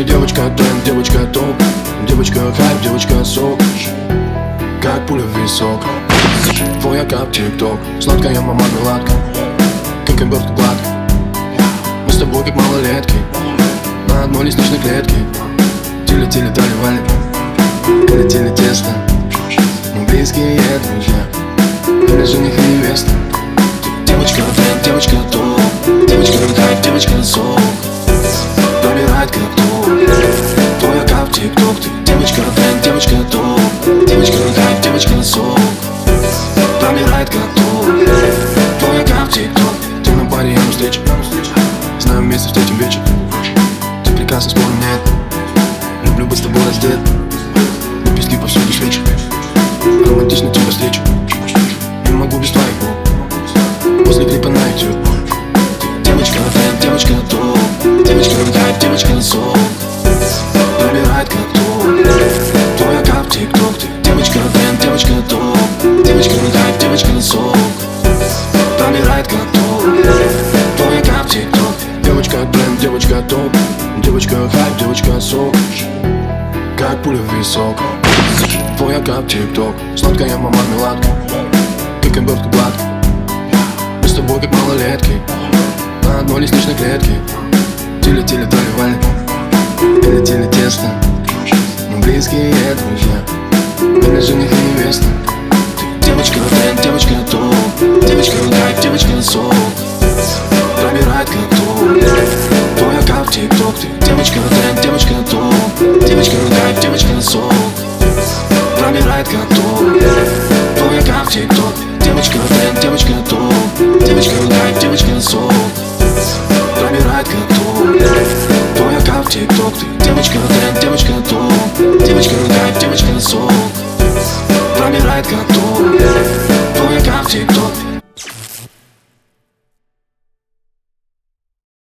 Ты девочка тренд, девочка топ. Девочка хайп, девочка сок Как пуля в висок. Твоя кап, тик-ток. Сладкая мама, меладка Как обертка гладко Мы с тобой как малолетки. На одной лестничной клетке. Тили-тили, вали Летели тесто. Мы близкие друзья. Или жених и невеста. Девочка, тренд, девочка, то Девочка, хайп, девочка, сок Пробирает как то Твоя кап, тик-ток. Ты девочка, тренд, девочка, то Девочка, хайп, девочка, сок раздет Пески повсюду свечи Романтично тебя встречу Не могу без твоих. Губ После клипа на YouTube Девочка, тренд, девочка, то Девочка, хайп, девочка, сок Пробирает как то Твоя кап, тик-ток. Ты девочка, тренд, девочка, то Девочка, хайп, девочка, сок Пробирает как то Твоя кап, тик-ток. Девочка, тренд, девочка, топ. Девочка, хайп, девочка, сок Как пуля в висок. Твоя кап, тик-ток. Сладкая мама, меладка Как обертка гладко Мы с тобой как малолетки. На одной лестничной клетке. Тили-тили, вали Летели тесто. Мы близкие друзья. Или жених и невеста. Ты девочка, тренд, девочка, то. Девочка, хайп, девочка, сок. Пробирает как то тик-ток Девочка, тренд, девочка, то Девочка, хайп, девочка, сок Пробирает